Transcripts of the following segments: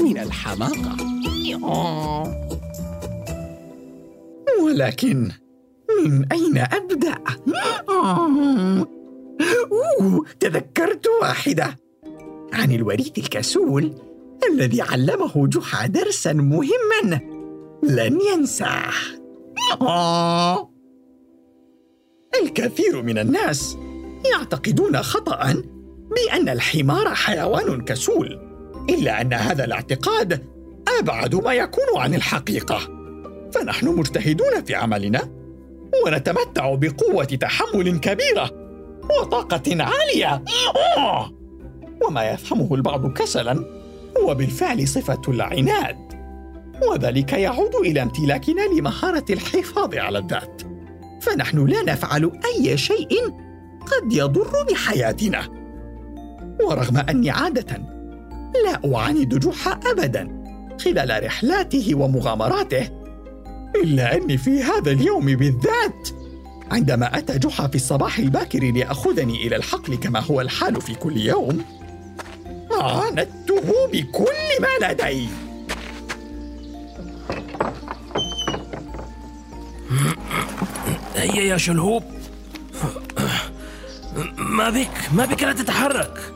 من الحماقة. ولكن من أين أبدأ؟ أوه تذكرت واحدة. عن الوريث الكسول الذي علمه جحا درسا مهما لن ينساه. الكثير من الناس يعتقدون خطأ بأن الحمار حيوان كسول. إلا أن هذا الاعتقاد أبعد ما يكون عن الحقيقة. فنحن مجتهدون في عملنا ونتمتع بقوة تحمل كبيرة وطاقة عالية. وما يفهمه البعض كسلا هو بالفعل صفة العناد. وذلك يعود إلى امتلاكنا لمهارة الحفاظ على الذات. فنحن لا نفعل أي شيء قد يضر بحياتنا. ورغم أني عادة لا أعاند جحا ابدا خلال رحلاته ومغامراته إلا أني في هذا اليوم بالذات. عندما أتى جحا في الصباح الباكر ليأخذني إلى الحقل كما هو الحال في كل يوم عاندته بكل ما لدي هيا يا شلهوب. ما بك؟ ما بك لا تتحرك.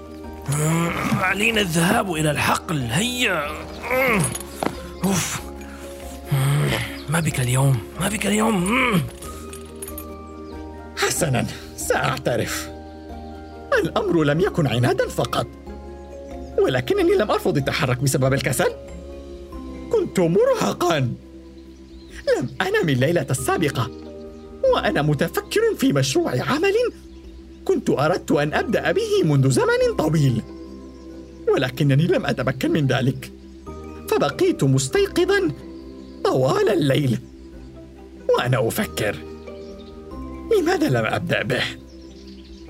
علينا الذهاب إلى الحقل. هيا. أوف. ما بك اليوم؟ ما بك اليوم؟ حسنا سأعترف. الأمر لم يكن عنادا فقط ولكنني لم أرفض التحرك بسبب الكسل. كنت مرهقا. لم أنم الليلة السابقة وأنا متفكر في مشروع عمل كنت أردت أن أبدأ به منذ زمن طويل. ولكنني لم أتمكن من ذلك. فبقيت مستيقظا طوال الليل. وأنا أفكر لماذا لم أبدأ به؟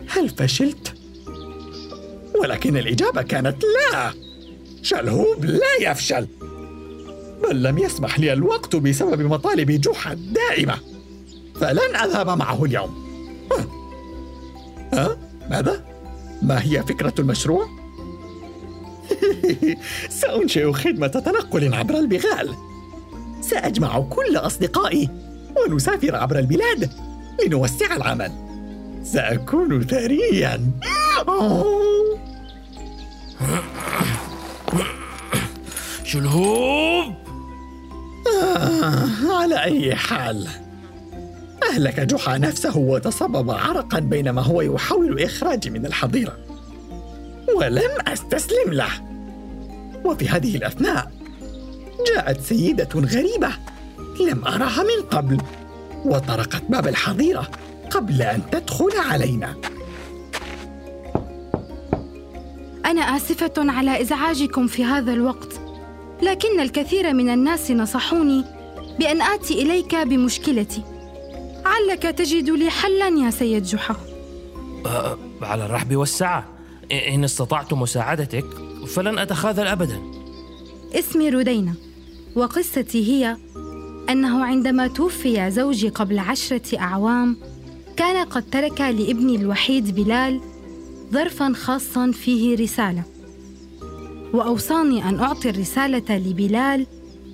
هل فشلت؟ ولكن الإجابة كانت لا. شلهوب لا يفشل. بل لم يسمح لي الوقت بسبب مطالب جحا الدائمة فلن أذهب معه اليوم. ما هي فكرة المشروع؟ سأنشئ خدمة تنقل عبر البغال. سأجمع كل أصدقائي ونسافر عبر البلاد لنوسع العمل. سأكون ثريا. شلهوب! آه على أي حال. أهلك جحا نفسه وتصبب عرقا بينما هو يحاول إخراجي من الحظيرة. ولم أستسلم له. وفي هذه الأثناء جاءت سيدة غريبة لم أرها من قبل وطرقت باب الحظيرة قبل أن تدخل علينا. أنا آسفة على إزعاجكم في هذا الوقت لكن الكثير من الناس نصحوني بأن آتي إليك بمشكلتي. علك تجد لي حلا يا سيد جحا. أه على الرحب والسعة. إن استطعت مساعدتك فلن أتخاذل أبدا. اسمي رودينا وقصتي هي أنه عندما توفي زوجي قبل عشرة أعوام كان قد ترك لابني الوحيد بلال ظرفا خاصا فيه رسالة. وأوصاني أن أعطي الرسالة لبلال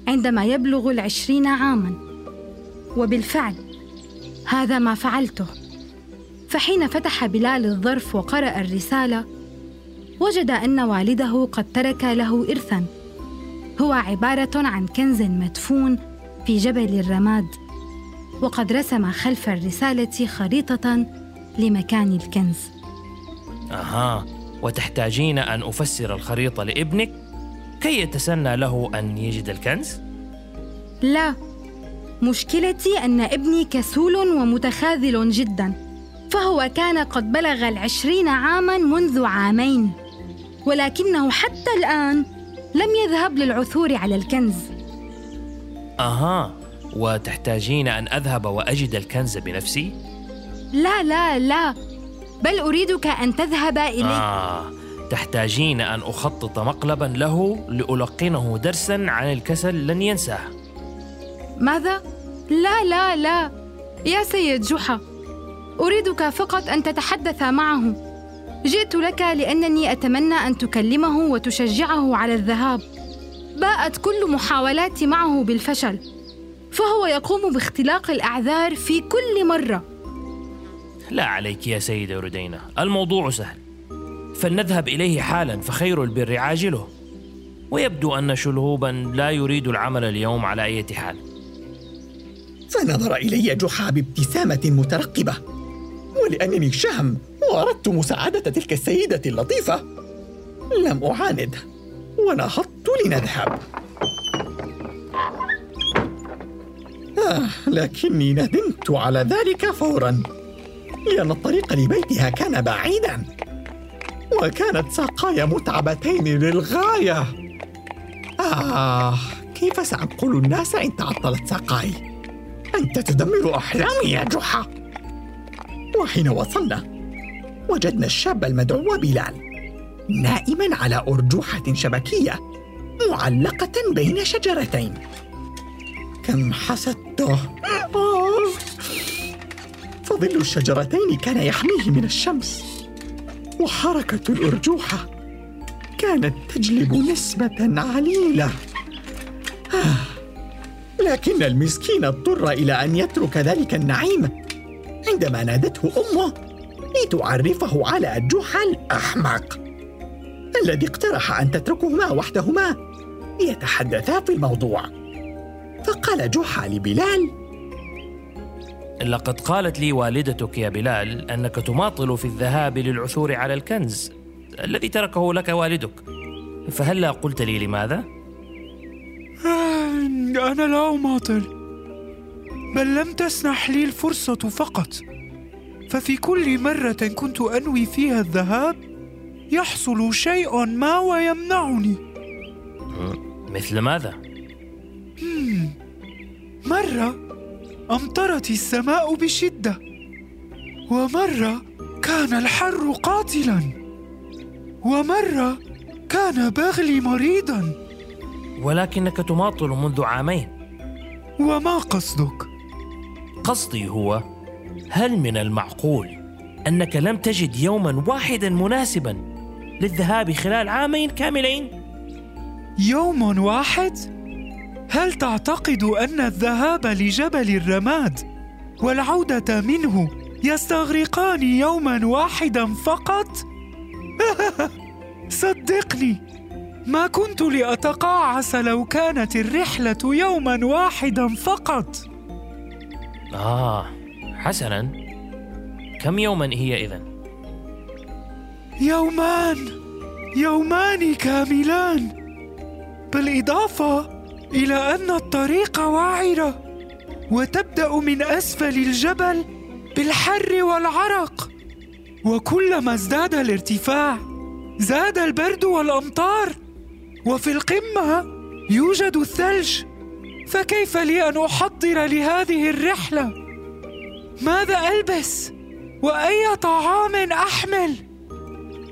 عندما يبلغ العشرين عاما. وبالفعل هذا ما فعلته. فحين فتح بلال الظرف وقرأ الرسالة وجد أن والده قد ترك له إرثا. هو عبارة عن كنز مدفون في جبل الرماد وقد رسم خلف الرسالة خريطة لمكان الكنز. أها وتحتاجين أن أفسر الخريطة لابنك؟ كي يتسنى له أن يجد الكنز؟ لا مشكلتي أن ابني كسول ومتخاذل جدا فهو كان قد بلغ العشرين عاما منذ عامين ولكنه حتى الآن لم يذهب للعثور على الكنز. أها وتحتاجين أن أذهب وأجد الكنز بنفسي؟ لا لا لا بل أريدك أن تذهب إليه آه تحتاجين أن أخطط مقلبا له لألقنه درسا عن الكسل لن ينساه. ماذا؟ لا لا لا. يا سيد جحا أريدك فقط أن تتحدث معه. جئت لك لأنني أتمنى أن تكلمه وتشجعه على الذهاب. باءت كل محاولاتي معه بالفشل فهو يقوم باختلاق الأعذار في كل مرة. لا عليك يا سيدة ردينة الموضوع سهل. فلنذهب إليه حالا فخير البر عاجله. ويبدو أن شلهوبا لا يريد العمل اليوم على أي حال. فنظر إلي جحا بابتسامة مترقبة. ولأنني شهم وأردت مساعدة تلك السيدة اللطيفة. لم أعاند ونهضت لنذهب. آه لكني ندمت على ذلك فورا. لأن الطريق لبيتها كان بعيدا. وكانت ساقاي متعبتين للغاية. آه كيف سأنقل الناس إن تعطلت ساقاي؟ أنت تدمر أحلامي يا جحا وحين وصلنا وجدنا الشاب المدعو بلال نائما على أرجوحة شبكية معلقة بين شجرتين كم حسدته. فظل الشجرتين كان يحميه من الشمس وحركة الأرجوحة كانت تجلب نسمة عليلة آه. لكن المسكين اضطر إلى أن يترك ذلك النعيم. عندما نادته أمه لتعرفه على جحا الأحمق الذي اقترح أن تتركهما وحدهما ليتحدثا في الموضوع. فقال جحا لبلال لقد قالت لي والدتك يا بلال أنك تماطل في الذهاب للعثور على الكنز الذي تركه لك والدك. فهلا قلت لي لماذا؟ أنا لا أماطل. بل لم تسنح لي الفرصة فقط. ففي كل مرة كنت أنوي فيها الذهاب يحصل شيء ما ويمنعني. مثل ماذا؟ مرة أمطرت السماء بشدة ومرة كان الحر قاتلا ومرة كان بغلي مريضا. ولكنك تماطل منذ عامين وما قصدك؟ قصدي هو هل من المعقول أنك لم تجد يوما واحدا مناسبا للذهاب خلال عامين كاملين يوم واحد؟ هل تعتقد أن الذهاب لجبل الرماد والعودة منه يستغرقان يوما واحدا فقط؟ صدقني ما كنت لأتقاعس لو كانت الرحلة يوما واحدا فقط. آه حسنا. كم يوما هي اذا يومان يومان كاملان. بالإضافة إلى أن الطريق وعرة وتبدأ من أسفل الجبل بالحر والعرق. وكلما ازداد الارتفاع زاد البرد والأمطار. وفي القمة يوجد الثلج. فكيف لي أن أحضر لهذه الرحلة؟ ماذا ألبس؟ وأي طعام أحمل؟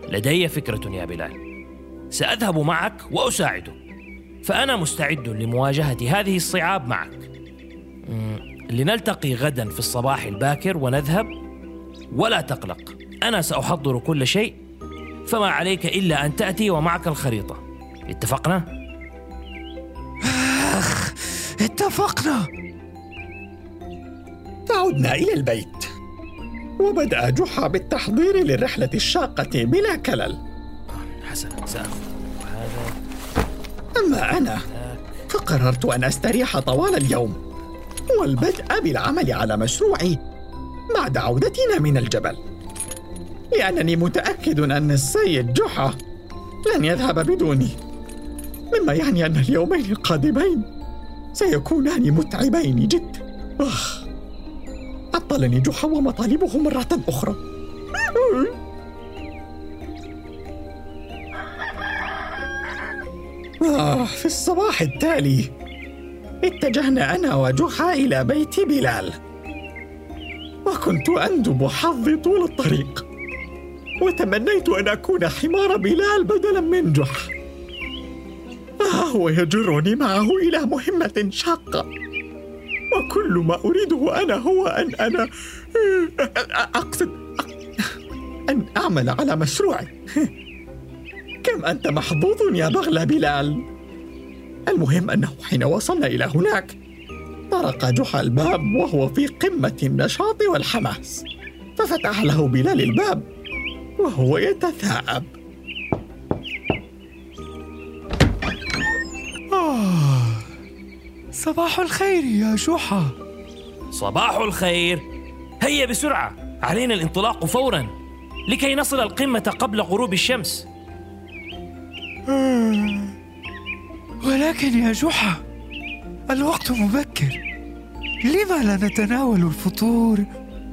لدي فكرة يا بلال. سأذهب معك وأساعدك. فأنا مستعد لمواجهة هذه الصعاب معك. لنلتقي غدا في الصباح الباكر ونذهب. ولا تقلق أنا سأحضر كل شيء. فما عليك إلا أن تأتي ومعك الخريطة. اتفقنا؟ اتفقنا. عدنا إلى البيت. وبدأ جحا بالتحضير للرحلة الشاقة بلا كلل. حسنا ساخذ هذا أما أنا فقررت أن أستريح طوال اليوم. والبدء بالعمل على مشروعي بعد عودتنا من الجبل. لأنني متأكد أن السيد جحا لن يذهب بدوني. مما يعني أن اليومين القادمين سيكونان متعبين جدا. آه. عطلني جحا ومطالبه مرة أخرى. آه في الصباح التالي اتجهنا أنا وجحا إلى بيت بلال. وكنت أندب حظي طول الطريق وتمنيت أن أكون حمار بلال بدلا من جحا. فها هو يجرني معه إلى مهمة شاقة. وكل ما أريده أنا هو أن أنا أقصد أن أعمل على مشروعي. كم أنت محظوظ يا بغل بلال. المهم أنه حين وصلنا إلى هناك طرق جحا الباب وهو في قمة النشاط والحماس. ففتح له بلال الباب وهو يتثاءب. صباح الخير يا جحا صباح الخير. هيا بسرعة. علينا الانطلاق فورا. لكي نصل القمة قبل غروب الشمس. آه. ولكن يا جحا الوقت مبكر. لما لا نتناول الفطور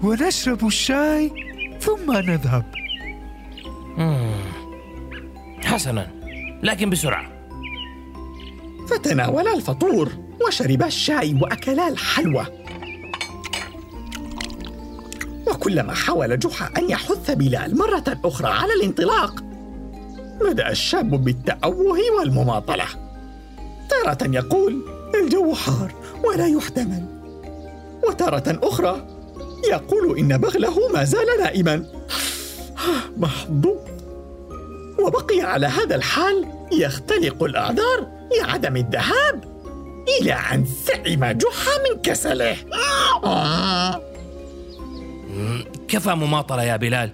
ونشرب الشاي ثم نذهب؟ مم. حسنا. لكن بسرعة. فتناولا الفطور. وشربا الشاي وأكلا الحلوى. وكلما حاول جحا أن يحث بلال مرة أخرى على الانطلاق بدأ الشاب بالتأوه والمماطلة. تارة يقول الجو حار ولا يحتمل. وتارة أخرى يقول إن بغله ما زال نائما. محظوظ. وبقي على هذا الحال يختلق الأعذار لعدم الذهاب. إلى أن سئم جحا من كسله. كفى مماطلة يا بلال؟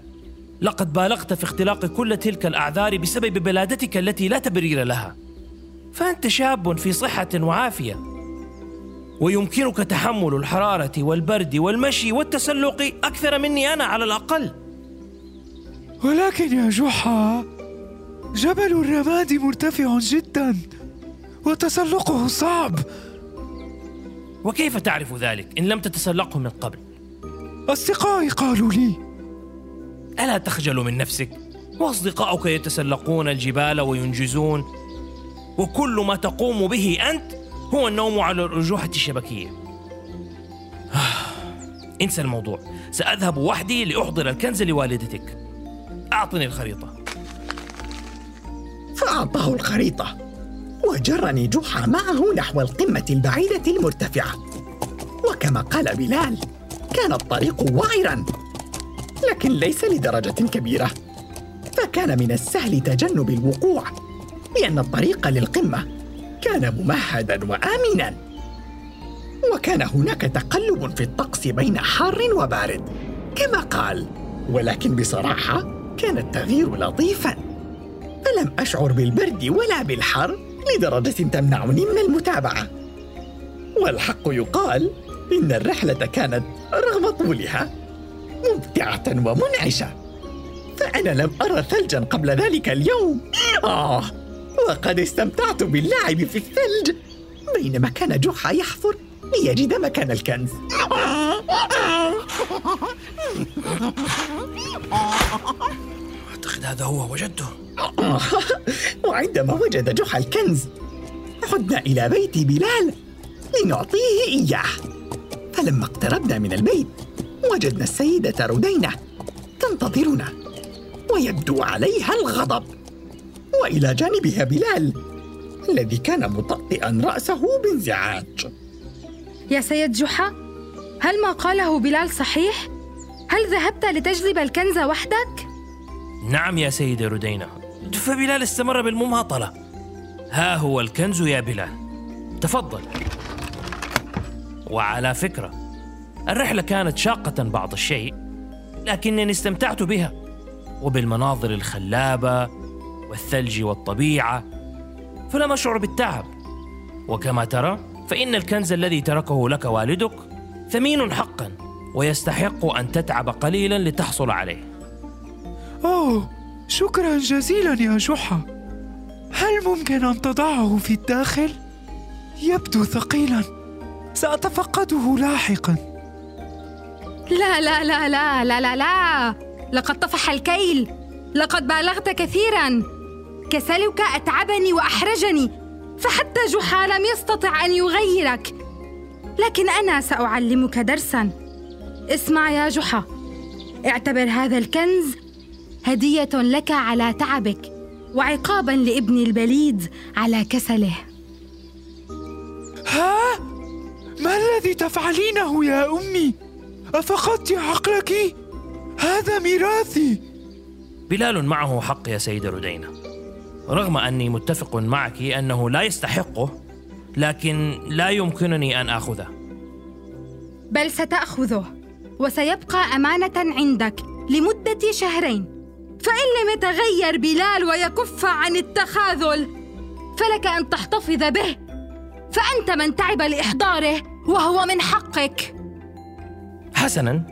لقد بالغت في اختلاق كل تلك الأعذار بسبب بلادتك التي لا تبرير لها. فأنت شاب في صحة وعافية. ويمكنك تحمل الحرارة والبرد والمشي والتسلق أكثر مني أنا على الأقل. ولكن يا جحا جبل الرماد مرتفع جدا. وتسلقه صعب. وكيف تعرف ذلك؟ إن لم تتسلقه من قبل؟ أصدقائي قالوا لي ألا تخجل من نفسك؟ وأصدقاؤك يتسلقون الجبال وينجزون وكل ما تقوم به أنت هو النوم على الأرجوحة الشبكية. انسى الموضوع. سأذهب وحدي لأحضر الكنز لوالدتك. أعطني الخريطة. فأعطاه الخريطة. وجرني جحا معه نحو القمة البعيدة المرتفعة. وكما قال بلال كان الطريق وعرا لكن ليس لدرجة كبيرة. فكان من السهل تجنب الوقوع لأن الطريق للقمة كان ممهدا وآمنا. وكان هناك تقلب في الطقس بين حار وبارد كما قال ولكن بصراحة كان التغيير لطيفا. فلم أشعر بالبرد ولا بالحر لدرجة تمنعني من المتابعة. والحق يقال إن الرحلة كانت رغم طولها ممتعة ومنعشة. فأنا لم أرى ثلجا قبل ذلك اليوم. آه وقد استمتعت باللعب في الثلج. بينما كان جحا يحفر ليجد مكان الكنز. هذا هو وجدته وعندما وجد جحا الكنز عدنا إلى بيت بلال لنعطيه إياه فلما اقتربنا من البيت وجدنا السيدة ردينة تنتظرنا ويبدو عليها الغضب وإلى جانبها بلال الذي كان مطأطئا رأسه بانزعاج يا سيد جحا هل ما قاله بلال صحيح؟ هل ذهبت لتجلب الكنز وحدك؟ نعم يا سيدة ردينة فبلال استمر بالمماطلة. ها هو الكنز يا بلال. تفضل. وعلى فكرة الرحلة كانت شاقة بعض الشيء لكنني استمتعت بها. وبالمناظر الخلابة والثلج والطبيعة فلم أشعر بالتعب. وكما ترى فإن الكنز الذي تركه لك والدك ثمين حقا ويستحق أن تتعب قليلا لتحصل عليه. أوه شكرا جزيلا يا جحا. هل ممكن أن تضعه في الداخل؟ يبدو ثقيلا. سأتفقده لاحقا. لا لا لا لا لا لا لا. لقد طفح الكيل. لقد بالغت كثيرا. كسلك أتعبني وأحرجني. فحتى جحا لم يستطع أن يغيرك. لكن أنا سأعلمك درساً. اسمع يا جحا. اعتبر هذا الكنز هدية لك على تعبك وعقابا لابن البليد على كسله ها؟ ما الذي تفعلينه يا أمي؟ أفقدت عقلك؟ هذا ميراثي بلال معه حق يا سيدة ردينة رغم أني متفق معك أنه لا يستحقه لكن لا يمكنني أن آخذه بل ستأخذه وسيبقى أمانة عندك لمدة شهرين فإن لم يتغير بلال ويكف عن التخاذل فلك أن تحتفظ به. فأنت من تعب لإحضاره وهو من حقك. حسنا.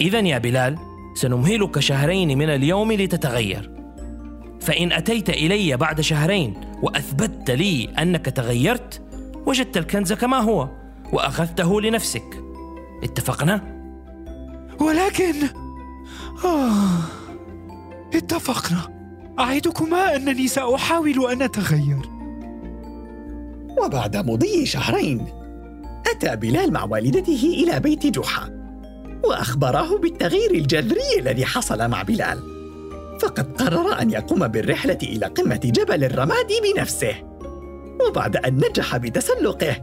إذا يا بلال سنمهلك شهرين من اليوم لتتغير. فإن أتيت إلي بعد شهرين وأثبتت لي أنك تغيرت وجدت الكنز كما هو وأخذته لنفسك. اتفقنا؟ ولكن آه. اتفقنا. أعدكما أنني سأحاول أن أتغير. وبعد مضي شهرين أتى بلال مع والدته إلى بيت جحا وأخبره بالتغيير الجذري الذي حصل مع بلال. فقد قرر أن يقوم بالرحلة إلى قمة جبل الرماد بنفسه. وبعد أن نجح بتسلقه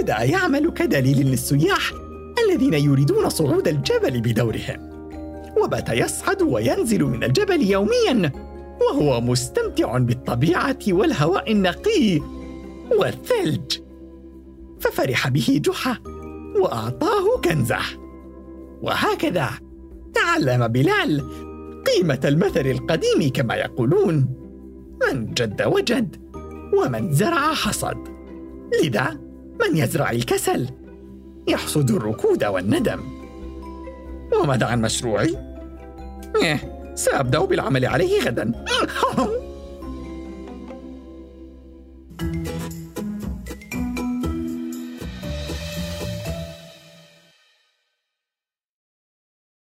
بدأ يعمل كدليل للسياح الذين يريدون صعود الجبل بدورهم. وبات يصعد وينزل من الجبل يوميا وهو مستمتع بالطبيعة والهواء النقي والثلج. ففرح به جحا وأعطاه كنزة. وهكذا تعلم بلال قيمة المثل القديم كما يقولون من جد وجد ومن زرع حصد. لذا من يزرع الكسل يحصد الركود والندم. وماذا عن مشروعي؟ إيه سأبدأ بالعمل عليه غدا.